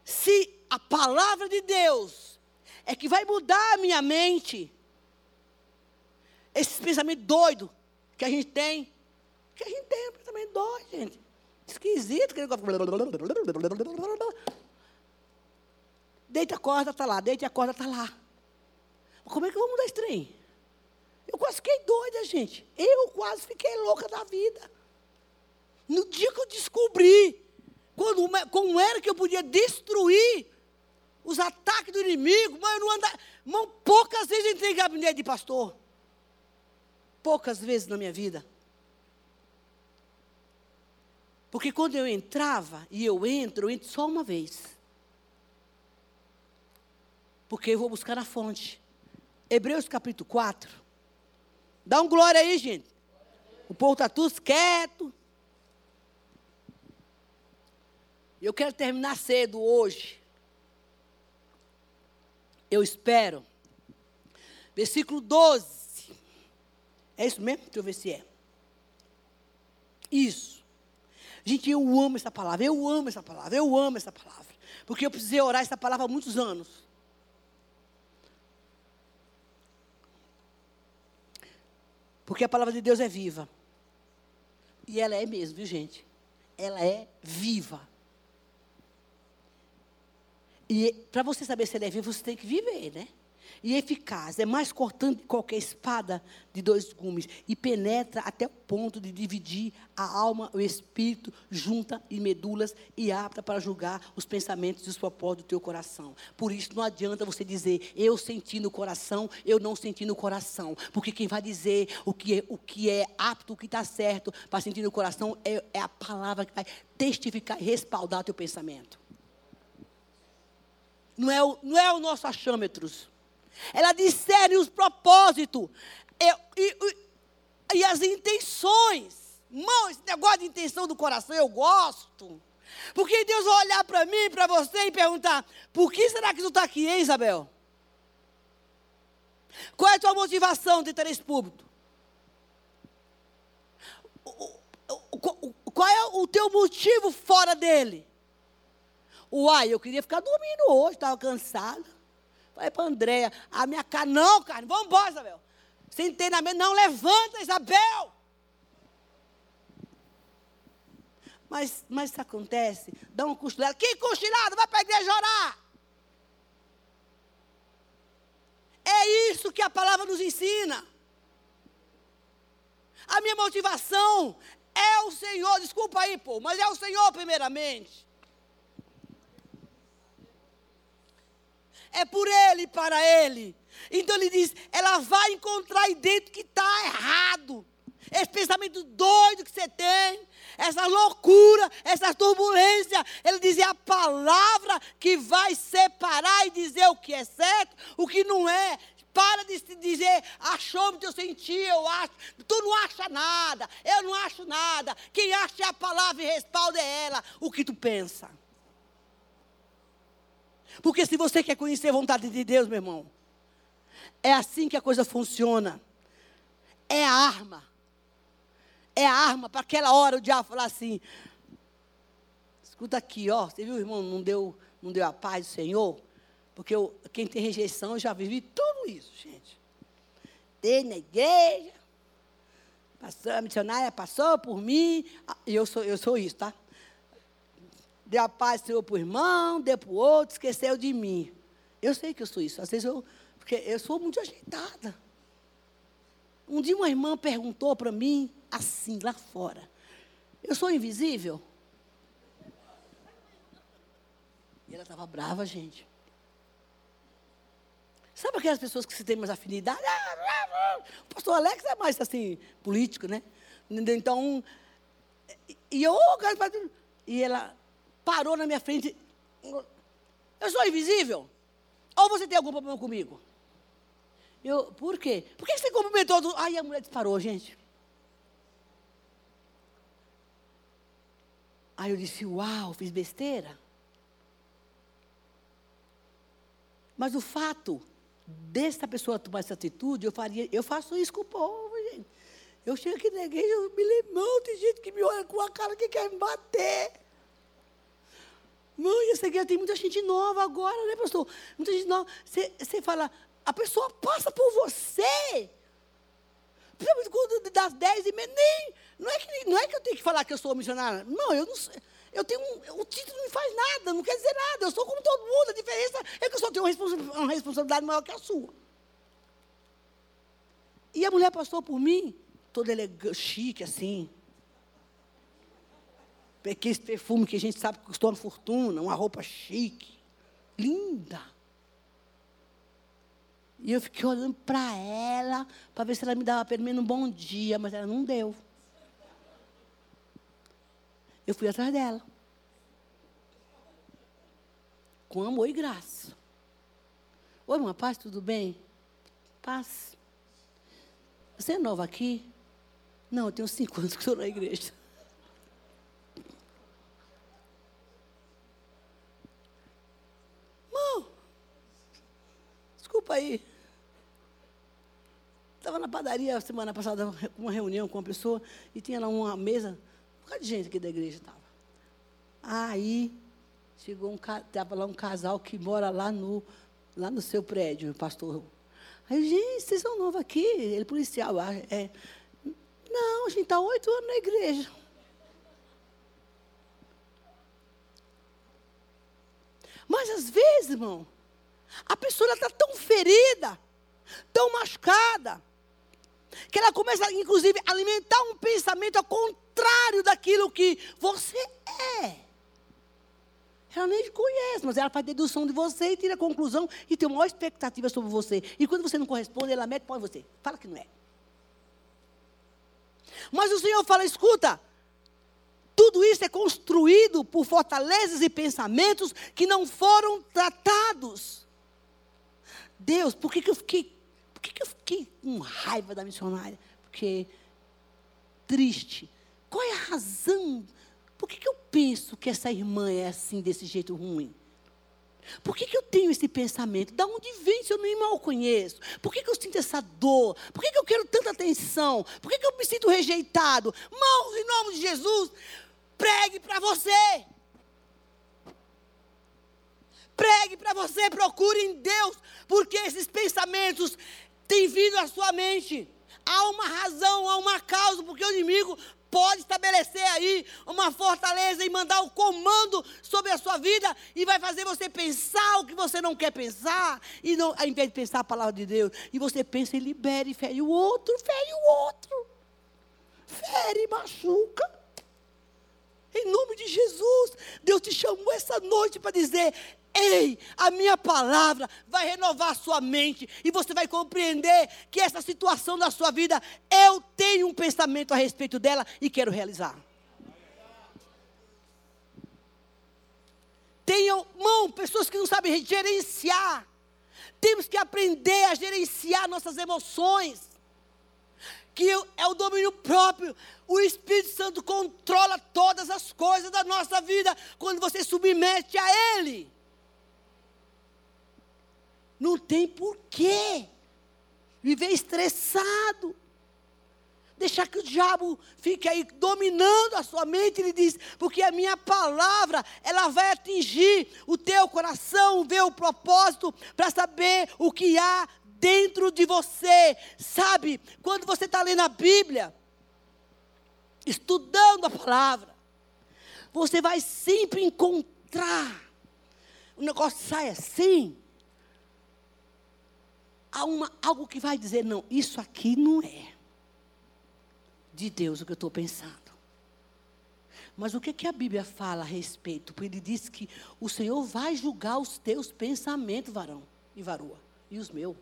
se a palavra de Deus é que vai mudar a minha mente, esse pensamento doido que a gente tem, que a gente tem um pensamento doido, gente. Esquisito. Deita a corda, está lá. Deita a corda, está lá. Como é que eu vou mudar esse trem? Eu quase fiquei doida, gente. Eu quase fiquei louca da vida. No dia que eu descobri quando, como era que eu podia destruir os ataques do inimigo, mas eu não andava. Mão, poucas vezes eu entrei em gabinete de pastor. Poucas vezes na minha vida. Porque quando eu entrava, e eu entro, eu entro só uma vez. Porque eu vou buscar na fonte. Hebreus capítulo 4. Dá um glória aí, gente. O povo está tudo quieto. Eu quero terminar cedo hoje. Eu espero. Versículo 12. É isso mesmo? Deixa eu ver se é. Isso. Gente, eu amo essa palavra, eu amo essa palavra, eu amo essa palavra. Porque eu precisei orar essa palavra há muitos anos. Porque a palavra de Deus é viva. E ela é mesmo, viu, gente? Ela é viva. E para você saber se ele é vivo, você tem que viver, né? E eficaz, é mais cortante que qualquer espada de dois gumes, e penetra até o ponto de dividir a alma, o espírito, junta e medulas, e apta para julgar os pensamentos e os propósitos do teu coração. Por isso não adianta você dizer, eu senti no coração, eu não senti no coração. Porque quem vai dizer o que é, o que é apto, o que está certo para sentir no coração, é, é a palavra que vai testificar e respaldar teu pensamento. Não é o, não é o nosso achômetros. Ela discerne os propósitos e, e, e as intenções. Irmão, esse negócio de intenção do coração eu gosto. Porque Deus vai olhar para mim, para você e perguntar: por que será que tu está aqui, hein, Isabel? Qual é a tua motivação de ter esse público? Qual é o teu motivo fora dele? Uai, eu queria ficar dormindo hoje, estava cansada. Falei para a Andréia, a minha cara, não, cara, vamos embora, Isabel. Sentei na mesa, não, levanta, Isabel. Mas, mas isso acontece, dá uma costurada. Que cochilada, vai para a igreja orar. É isso que a palavra nos ensina. A minha motivação é o Senhor, desculpa aí, pô, mas é o Senhor primeiramente. É por ele e para ele. Então ele diz: ela vai encontrar aí dentro que está errado. Esse pensamento doido que você tem, essa loucura, essa turbulência. Ele diz: é a palavra que vai separar e dizer o que é certo, o que não é. Para de dizer, achou que eu senti, eu acho. Tu não acha nada, eu não acho nada. Quem acha é a palavra e respalda é ela, o que tu pensa. Porque se você quer conhecer a vontade de Deus, meu irmão, é assim que a coisa funciona. É a arma. É a arma para aquela hora o diabo falar assim: escuta aqui, ó, você viu, irmão, não deu, não deu a paz do Senhor? Porque eu, quem tem rejeição, eu já vivi tudo isso, gente. Dei na igreja, passou, a missionária passou por mim, e eu sou, eu sou isso, tá? Deu a paz do Senhor para o irmão, deu para o outro, esqueceu de mim. Eu sei que eu sou isso. Às vezes eu Porque eu sou muito ajeitada. Um dia uma irmã perguntou para mim, assim, lá fora: Eu sou invisível? E ela estava brava, gente. Sabe aquelas pessoas que se tem mais afinidade? O pastor Alex é mais assim, político, né? Então, e eu, e ela parou na minha frente. Eu sou invisível? Ou você tem algum problema comigo? Eu, por quê? Por que você cumprimentou? Do... Aí a mulher disparou, gente. Aí eu disse, uau, fiz besteira. Mas o fato dessa pessoa tomar essa atitude, eu faria, eu faço isso com o povo, gente. Eu chego aqui na igreja, eu me lembro, tem gente que me olha com a cara que quer me bater. Mãe, essa igreja tem muita gente nova agora, né, pastor? Muita gente nova. Você, fala, a pessoa passa por você. Principalmente quando das dez e meia, nem. Não é, que, não é que eu tenho que falar que eu sou missionária. Não, eu não. Eu tenho um, o título não faz nada, não quer dizer nada. Eu sou como todo mundo. A diferença é que eu só tenho uma responsabilidade maior que a sua. E a mulher passou por mim, toda elegante, chique assim. Aquele perfume que a gente sabe que custou uma fortuna, uma roupa chique, linda. E eu fiquei olhando para ela, para ver se ela me dava pelo menos um bom dia, mas ela não deu. Eu fui atrás dela. Com amor e graça. Oi, irmã, paz, tudo bem? Paz. Você é nova aqui? Não, eu tenho cinco anos que estou na igreja. Irmão, desculpa aí. Estava na padaria semana passada, uma reunião com uma pessoa, e tinha lá uma mesa, um bocado de gente aqui da igreja estava. Aí, chegou um estava lá um casal que mora lá no, lá no seu prédio, o pastor. Aí, gente, vocês são novos aqui? Ele é policial. É, não, a gente está oito anos na igreja. Mas às vezes, irmão, a pessoa está tão ferida, tão machucada, que ela começa, inclusive, a alimentar um pensamento ao contrário daquilo que você é. Ela nem conhece, mas ela faz dedução de você e tira a conclusão e tem uma expectativa sobre você. E quando você não corresponde, ela mete pau em você. Fala que não é. Mas o Senhor fala: escuta, tudo isso é construído por fortalezas e pensamentos que não foram tratados. Deus, por que, que eu fiquei que, que eu fiquei com raiva da missionária? Porque triste. Qual é a razão? Por que, que eu penso que essa irmã é assim, desse jeito ruim? Por que, que eu tenho esse pensamento? Da onde vem se eu nem mal conheço? Por que, que eu sinto essa dor? Por que, que eu quero tanta atenção? Por que, que eu me sinto rejeitado? Mãos, em nome de Jesus, pregue para você. Pregue para você, procure em Deus, porque esses pensamentos tem vindo à sua mente. Há uma razão, há uma causa, porque o inimigo pode estabelecer aí uma fortaleza e mandar o comando sobre a sua vida e vai fazer você pensar o que você não quer pensar, e não, ao invés de pensar a palavra de Deus, e você pensa e libera e fere o outro, fere o outro, fere machuca. Em nome de Jesus, Deus te chamou essa noite para dizer: Ei, a minha palavra vai renovar a sua mente e você vai compreender que essa situação da sua vida, eu tenho um pensamento a respeito dela e quero realizar. Tenham, mão, pessoas que não sabem gerenciar. Temos que aprender a gerenciar nossas emoções. Que é o domínio próprio. O Espírito Santo controla todas as coisas da nossa vida quando você submete a Ele. Não tem porquê viver estressado. Deixar que o diabo fique aí dominando a sua mente, ele diz, porque a minha palavra, ela vai atingir o teu coração, ver o propósito, para saber o que há dentro de você. Sabe, quando você está lendo a Bíblia, estudando a palavra, você vai sempre encontrar. O negócio sai assim há uma, algo que vai dizer: não, isso aqui não é de Deus o que eu estou pensando. Mas o que, que a Bíblia fala a respeito? Porque ele diz que o Senhor vai julgar os teus pensamentos, varão e varoa, e os meus.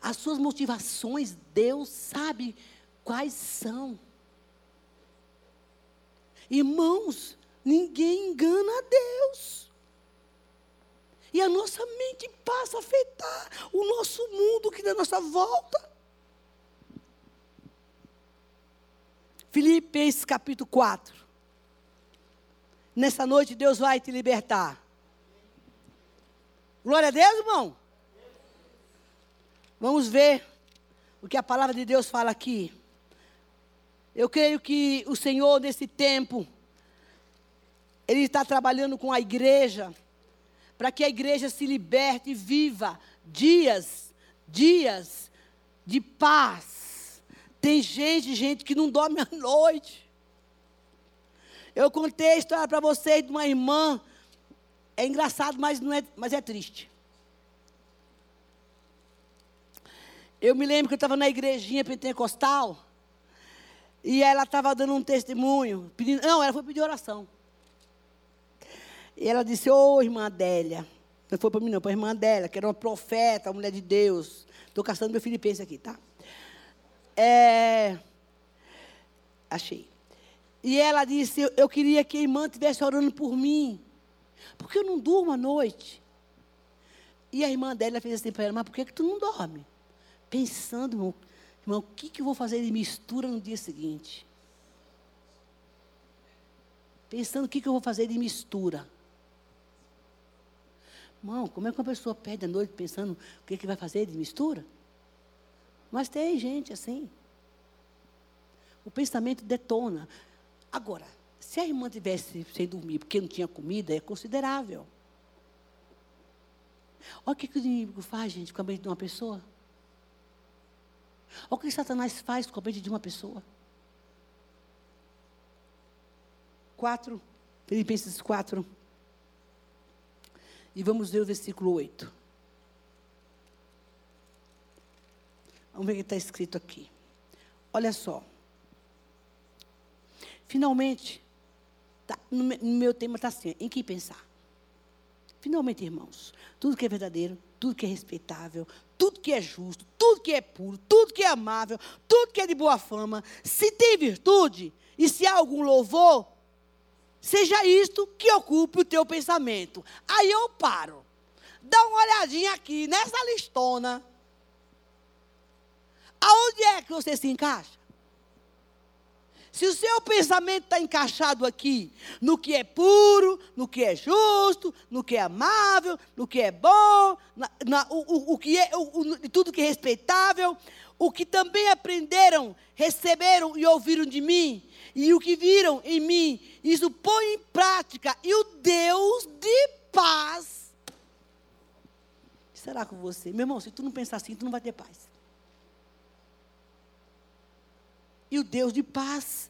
As suas motivações, Deus sabe quais são. Irmãos, ninguém engana a Deus. E a nossa mente passa a afetar o nosso mundo que da nossa volta. Filipenses capítulo 4. Nessa noite Deus vai te libertar. Glória a Deus, irmão. Vamos ver o que a palavra de Deus fala aqui. Eu creio que o Senhor, nesse tempo, Ele está trabalhando com a igreja, para que a igreja se liberte e viva dias, dias de paz tem gente, gente, que não dorme à noite. Eu contei a história para vocês de uma irmã. É engraçado, mas, não é, mas é triste. Eu me lembro que eu estava na igrejinha pentecostal. E ela estava dando um testemunho. Pedindo, não, ela foi pedir oração. E ela disse: Ô, oh, irmã Adélia. Não foi para mim, não, para a irmã Adélia, que era uma profeta, uma mulher de Deus. Estou caçando meu filipense aqui, tá? É, achei. E ela disse: eu, queria que a irmã estivesse orando por mim, porque eu não durmo à noite. E a irmã dela fez assim para ela: Mas por que, que tu não dorme? Pensando, irmão, irmão, o que, que eu vou fazer de mistura no dia seguinte? Pensando o que, que eu vou fazer de mistura. Irmão, como é que uma pessoa perde a noite pensando o que, que vai fazer de mistura? Mas tem gente assim. O pensamento detona. Agora, se a irmã tivesse sem dormir porque não tinha comida, é considerável. Olha o que, que o inimigo faz, gente, com a mente de uma pessoa. Olha o que Satanás faz com a mente de uma pessoa. 4, Filipenses 4. E vamos ver o versículo 8. Vamos ver o que está escrito aqui. Olha só. Finalmente, tá, no, no meu tema está assim: em que pensar? Finalmente, irmãos, tudo que é verdadeiro, tudo que é respeitável, tudo que é justo, tudo que é puro, tudo que é amável, tudo que é de boa fama, se tem virtude e se há algum louvor, seja isto que ocupe o teu pensamento. Aí eu paro. Dá uma olhadinha aqui nessa listona Aonde é que você se encaixa? Se o seu pensamento está encaixado aqui, no que é puro, no que é justo, no que é amável, no que é bom, na, na, o, o, o, que é, o, tudo que é respeitável, o que também aprenderam, receberam e ouviram de mim, e o que viram em mim, isso põe em prática, e o Deus de paz será com você. Meu irmão, se tu não pensar assim, tu não vai ter paz. e o Deus de paz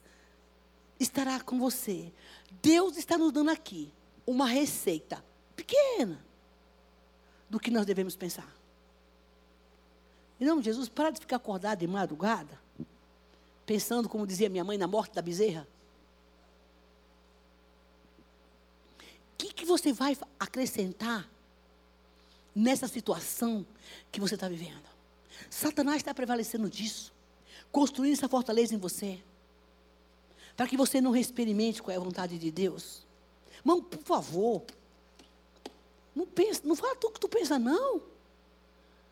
estará com você. Deus está nos dando aqui uma receita pequena do que nós devemos pensar. Em nome de Jesus, para de ficar acordado de madrugada, pensando, como dizia minha mãe, na morte da bezerra. O que, que você vai acrescentar nessa situação que você está vivendo? Satanás está prevalecendo disso construir essa fortaleza em você. Para que você não experimente qual é a vontade de Deus. Irmão, por favor. Não pensa, não fala tudo que tu pensa, não.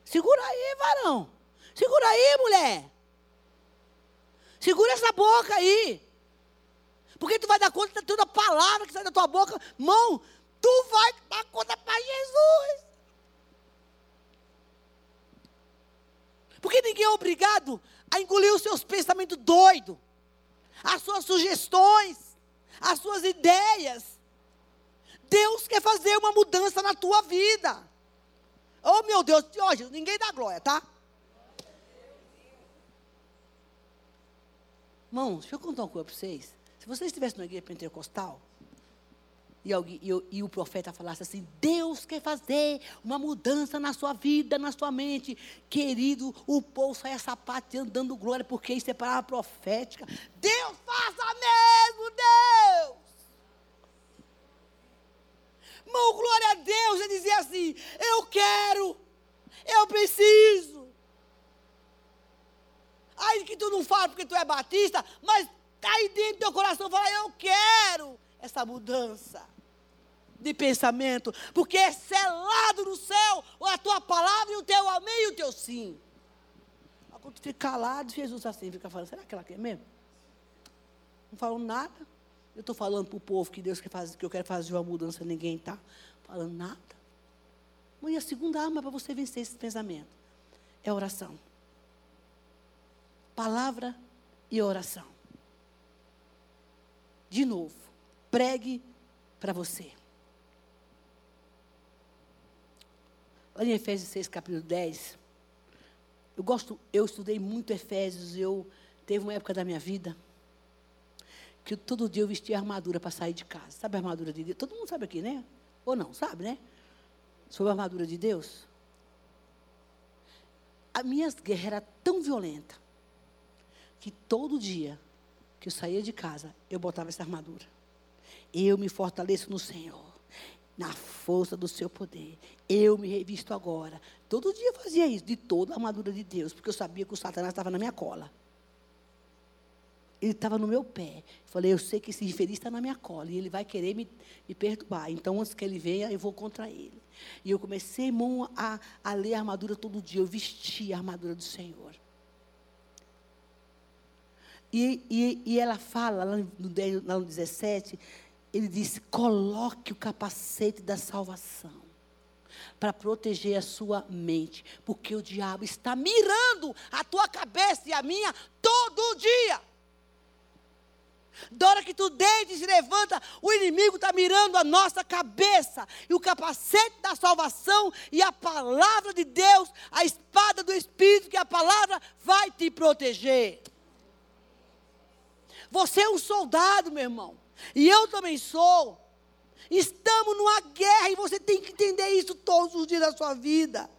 Segura aí, varão. Segura aí, mulher. Segura essa boca aí. Porque tu vai dar conta de toda palavra que sai da tua boca. Mão, tu vai dar conta para Jesus. Porque ninguém é obrigado a engolir os seus pensamentos doidos, as suas sugestões, as suas ideias. Deus quer fazer uma mudança na tua vida. Oh, meu Deus, hoje ninguém dá glória, tá? Irmãos, deixa eu contar uma coisa para vocês. Se vocês estivessem na igreja pentecostal, e, alguém, e, e, o profeta falasse assim: Deus quer fazer uma mudança na sua vida, na sua mente. Querido, o povo sai sapateando, dando glória, porque isso é palavra profética. Deus faça mesmo, Deus! Irmão, glória a Deus. Ele dizia assim: Eu quero, eu preciso. Aí que tu não fala porque tu é batista, mas aí dentro do teu coração fala: Eu quero essa mudança de pensamento, porque é selado no céu a tua palavra e o teu amém e o teu sim. Quando tu fica calado, Jesus assim fica falando, será que ela quer mesmo? Não falou nada. Eu estou falando para o povo que Deus quer fazer, que eu quero fazer uma mudança, ninguém está falando nada. E a segunda arma para você vencer esse pensamento é oração. Palavra e oração. De novo, pregue para você. Lá em Efésios 6, capítulo 10, eu gosto, eu estudei muito Efésios, eu teve uma época da minha vida que todo dia eu vestia armadura para sair de casa. Sabe a armadura de Deus? Todo mundo sabe aqui, né? Ou não, sabe, né? Sobre a armadura de Deus. A minha guerra era tão violenta que todo dia que eu saía de casa, eu botava essa armadura. Eu me fortaleço no Senhor na força do seu poder. Eu me revisto agora. Todo dia eu fazia isso, de toda a armadura de Deus, porque eu sabia que o Satanás estava na minha cola. Ele estava no meu pé. Falei, eu sei que esse infeliz está na minha cola e ele vai querer me, me, perturbar. Então, antes que ele venha, eu vou contra ele. E eu comecei, irmão, a, a ler a armadura todo dia. Eu vesti a armadura do Senhor. E, e, e ela fala, lá no, 10, lá no 17, ele disse: coloque o capacete da salvação para proteger a sua mente, porque o diabo está mirando a tua cabeça e a minha todo dia. Da hora que tu deita e levanta, o inimigo está mirando a nossa cabeça. E o capacete da salvação e a palavra de Deus, a espada do Espírito, que a palavra vai te proteger. Você é um soldado, meu irmão. E eu também sou. Estamos numa guerra e você tem que entender isso todos os dias da sua vida.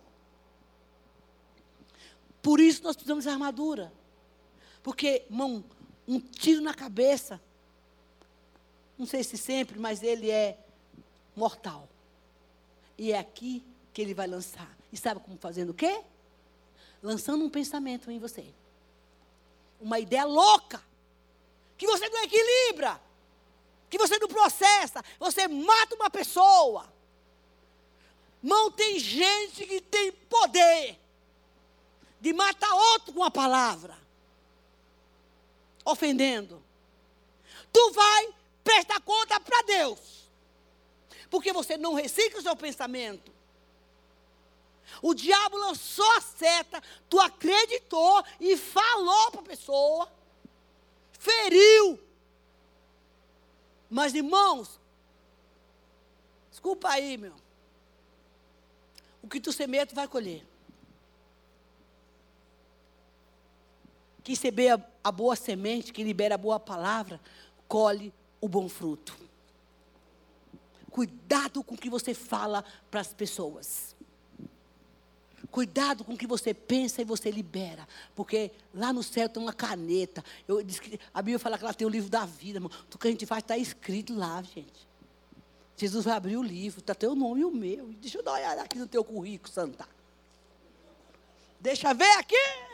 Por isso nós precisamos de armadura. Porque, irmão, um tiro na cabeça, não sei se sempre, mas ele é mortal. E é aqui que ele vai lançar. E sabe como fazendo o quê? Lançando um pensamento em você. Uma ideia louca. Que você não equilibra que você não processa, você mata uma pessoa. Não tem gente que tem poder de matar outro com a palavra, ofendendo. Tu vai prestar conta para Deus, porque você não recicla o seu pensamento. O diabo lançou a seta, tu acreditou e falou para a pessoa, feriu, mas, irmãos, desculpa aí, meu. O que tu semeia, tu vai colher. Quem semeia a boa semente, que libera a boa palavra, colhe o bom fruto. Cuidado com o que você fala para as pessoas. Cuidado com o que você pensa e você libera. Porque lá no céu tem uma caneta. Eu, a Bíblia fala que ela tem o livro da vida, irmão. Tudo que a gente faz está escrito lá, gente. Jesus vai abrir o livro, está teu nome e o meu. Deixa eu dar uma olhada aqui no teu currículo, Santa. Deixa ver aqui.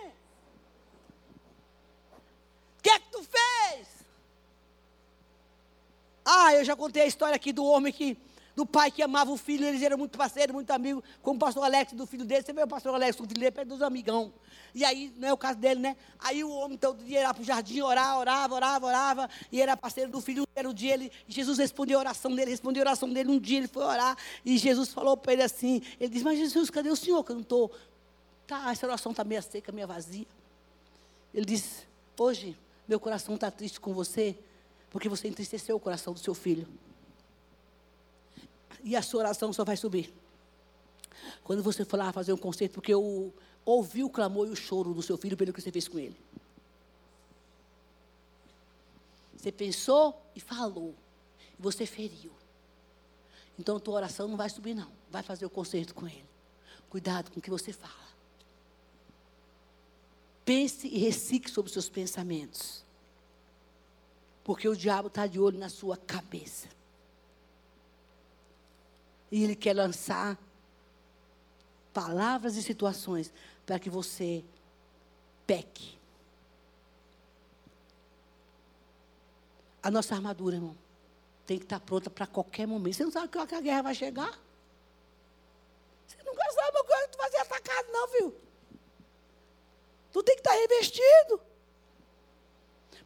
O que é que tu fez? Ah, eu já contei a história aqui do homem que do pai que amava o filho, eles eram muito parceiros, muito amigos, como o pastor Alex do filho dele. Você vê o pastor Alex, o filho dele, perto dos amigão. E aí, não é o caso dele, né? Aí o homem todo dia ia para o jardim orar, orava, orava, orava, e era parceiro do filho. Era o dia, ele, Jesus respondeu a oração dele, respondeu a oração dele. Um dia ele foi orar, e Jesus falou para ele assim: Ele disse, mas Jesus, cadê o senhor que eu não estou? Tá, essa oração está meio seca, meio vazia. Ele disse: Hoje, meu coração está triste com você, porque você entristeceu o coração do seu filho e a sua oração só vai subir. Quando você for lá fazer um concerto, porque eu ouvi o clamor e o choro do seu filho pelo que você fez com ele. Você pensou e falou. E você feriu. Então tua oração não vai subir, não. Vai fazer o concerto com ele. Cuidado com o que você fala. Pense e recicle sobre os seus pensamentos. Porque o diabo está de olho na sua cabeça. E ele quer lançar palavras e situações para que você peque. A nossa armadura, irmão, tem que estar pronta para qualquer momento. Você não sabe que a guerra vai chegar? Você nunca sabe quando tu vai ser atacado, não, viu? Tu tem que estar revestido.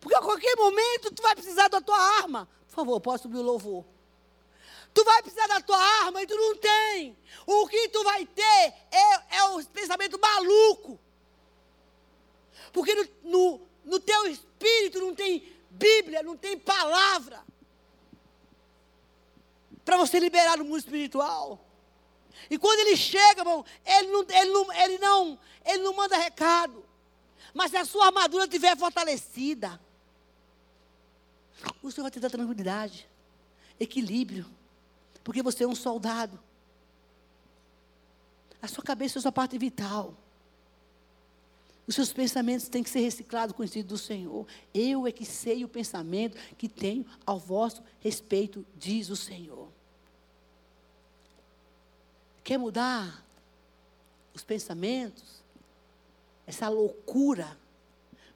Porque a qualquer momento tu vai precisar da tua arma. Por favor, posso subir o louvor. Tu vai precisar da tua arma e tu não tem. O que tu vai ter é, é o pensamento maluco. Porque no, no, no teu espírito não tem Bíblia, não tem palavra. Para você liberar no mundo espiritual. E quando ele chega, irmão, ele não, ele não, ele não, ele não manda recado. Mas se a sua armadura estiver fortalecida, o Senhor vai te dar tranquilidade, equilíbrio. Porque você é um soldado. A sua cabeça é a sua parte vital. Os seus pensamentos têm que ser reciclados com o Espírito do Senhor. Eu é que sei o pensamento que tenho ao vosso respeito, diz o Senhor. Quer mudar os pensamentos? Essa loucura?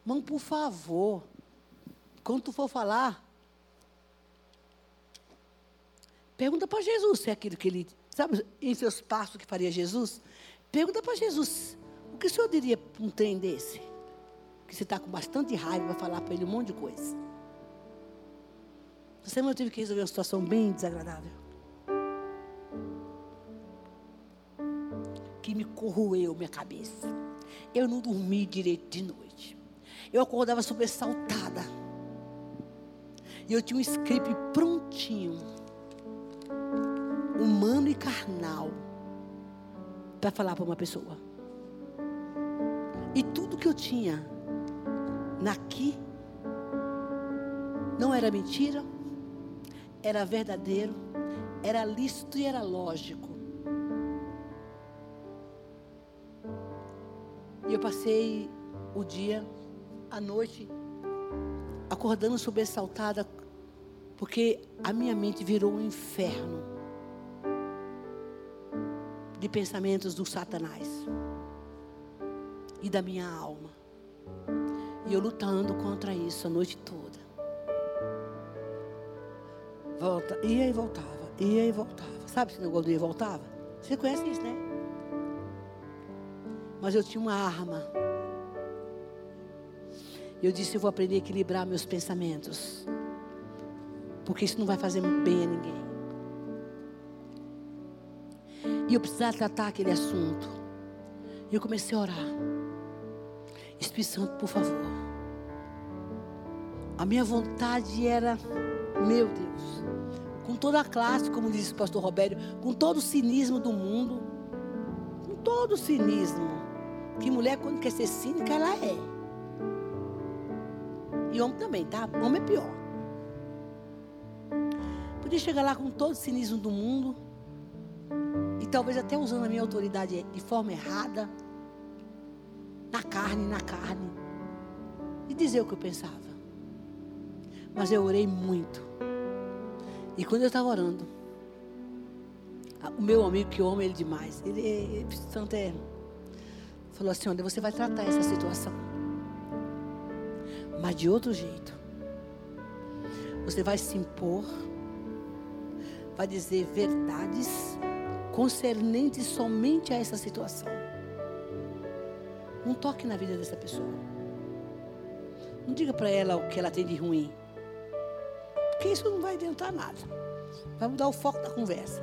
Mão, por favor. Quando tu for falar, pergunta para Jesus se é aquilo que ele. Sabe, em seus passos que faria Jesus? Pergunta para Jesus. O que o senhor diria para um trem desse? Que você está com bastante raiva, vai falar para ele um monte de coisa. Essa semana eu tive que resolver uma situação bem desagradável. Que me corroeu minha cabeça. Eu não dormi direito de noite. Eu acordava super saltada. E eu tinha um script prontinho, humano e carnal, para falar para uma pessoa. E tudo que eu tinha naqui não era mentira, era verdadeiro, era lícito e era lógico. E eu passei o dia, a noite, acordando sobressaltada porque a minha mente virou um inferno de pensamentos do Satanás e da minha alma. E eu lutando contra isso a noite toda. Volta, ia e voltava, ia e voltava. Sabe esse negócio do ia e voltava? Você conhece isso, né? Mas eu tinha uma arma. Eu disse: eu vou aprender a equilibrar meus pensamentos. Porque isso não vai fazer bem a ninguém. E eu precisava tratar aquele assunto. E eu comecei a orar. Espírito Santo, por favor. A minha vontade era, meu Deus, com toda a classe, como disse o pastor Robério, com todo o cinismo do mundo, com todo o cinismo. Que mulher, quando quer ser cínica, ela é. E homem também, tá? Homem é pior. Podia chegar lá com todo o cinismo do mundo. E talvez até usando a minha autoridade de forma errada. Na carne, na carne. E dizer o que eu pensava. Mas eu orei muito. E quando eu estava orando, o meu amigo, que amo ele demais, ele, ele tanto é, falou assim: olha, você vai tratar essa situação. Mas de outro jeito. Você vai se impor vai dizer verdades concernentes somente a essa situação. Não toque na vida dessa pessoa. Não diga para ela o que ela tem de ruim. Porque isso não vai adiantar nada. Vai mudar o foco da conversa.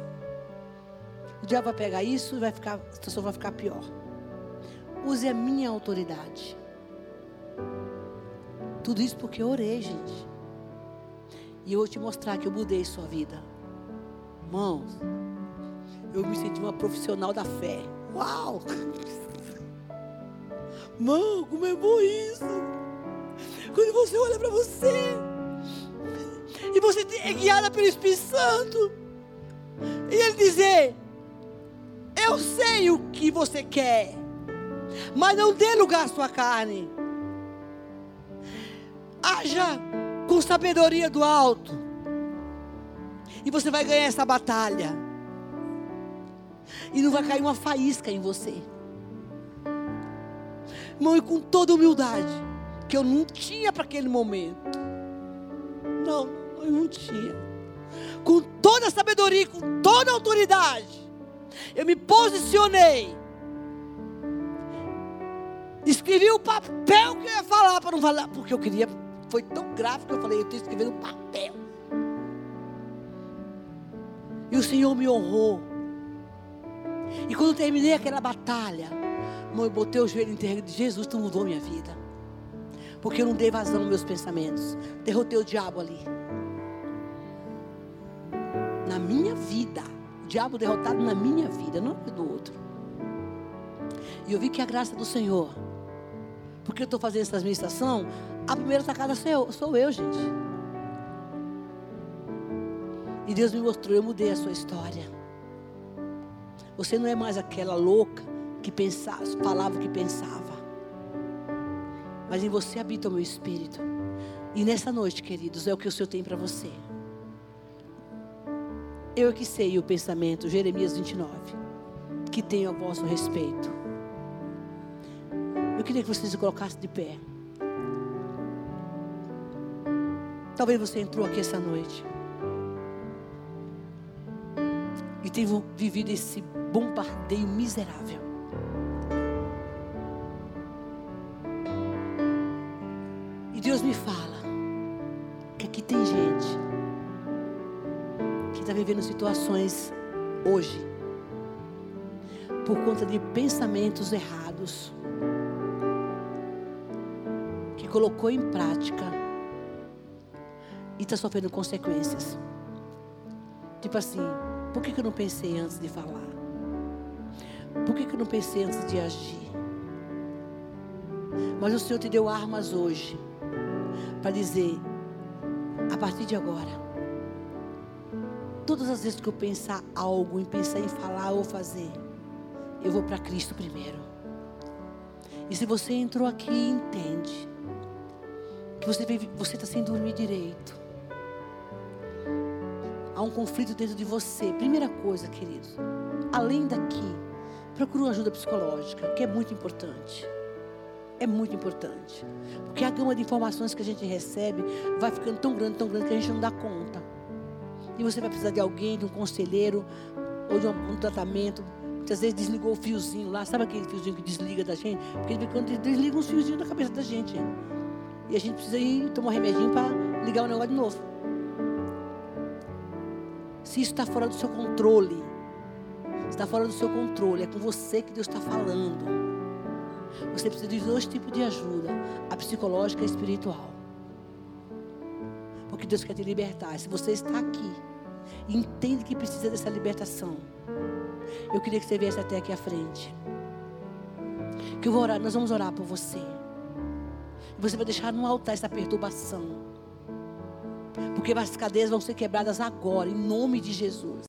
O diabo vai pegar isso e vai ficar, a situação vai ficar pior. Use a minha autoridade. Tudo isso porque eu orei, gente. E eu vou te mostrar que eu mudei sua vida. Irmãos, eu me senti uma profissional da fé. Uau! Mão, como é bom isso! Quando você olha para você e você é guiada pelo Espírito Santo. E ele dizer: Eu sei o que você quer, mas não dê lugar à sua carne. Haja com sabedoria do alto. E você vai ganhar essa batalha. E não vai cair uma faísca em você. Irmão, e com toda humildade, que eu não tinha para aquele momento. Não, eu não tinha. Com toda a sabedoria, com toda a autoridade, eu me posicionei. Escrevi o papel que eu ia falar para não falar, porque eu queria. Foi tão grave que eu falei, eu estou escrevendo um papel. E o Senhor me honrou. E quando terminei aquela batalha, eu botei o joelho em terra de Jesus, tu mudou minha vida. Porque eu não dei vazão aos meus pensamentos. Derrotei o diabo ali. Na minha vida. O diabo derrotado na minha vida, não do outro. E eu vi que a graça do Senhor. Porque eu estou fazendo essa administração. A primeira sacada sou eu, sou eu, gente. E Deus me mostrou, eu mudei a sua história. Você não é mais aquela louca que pensava, falava o que pensava. Mas em você habita o meu espírito. E nessa noite, queridos, é o que o Senhor tem para você. Eu é que sei o pensamento, Jeremias 29, que tenho a vosso respeito. Queria que vocês se colocassem de pé. Talvez você entrou aqui essa noite e tenha vivido esse bombardeio miserável. Deus me fala que aqui tem gente que está vivendo situações hoje por conta de pensamentos errados colocou em prática e está sofrendo consequências. Tipo assim, por que, que eu não pensei antes de falar? Por que, que eu não pensei antes de agir? Mas o Senhor te deu armas hoje para dizer: a partir de agora, todas as vezes que eu pensar algo, em pensar em falar ou fazer, eu vou para Cristo primeiro. E se você entrou aqui e entende que você está sem dormir direito, há um conflito dentro de você. Primeira coisa, queridos, além daqui, procure uma ajuda psicológica, que é muito importante é muito importante. Porque a gama de informações que a gente recebe vai ficando tão grande, tão grande que a gente não dá conta. E você vai precisar de alguém, de um conselheiro, ou de um, um tratamento. Muitas vezes desligou o fiozinho lá, sabe aquele fiozinho que desliga da gente? Porque quando desliga uns fiozinhos da cabeça da gente. E a gente precisa ir tomar um remedinho para ligar o negócio de novo. Se isso está fora do seu controle, está fora do seu controle, é com você que Deus está falando. Você precisa de dois tipos de ajuda: a psicológica e a espiritual. Porque Deus quer te libertar. Se você está aqui e entende que precisa dessa libertação, eu queria que você viesse até aqui à frente. Que eu vou orar, nós vamos orar por você. Você vai deixar no altar essa perturbação. Porque as cadeias vão ser quebradas agora, em nome de Jesus.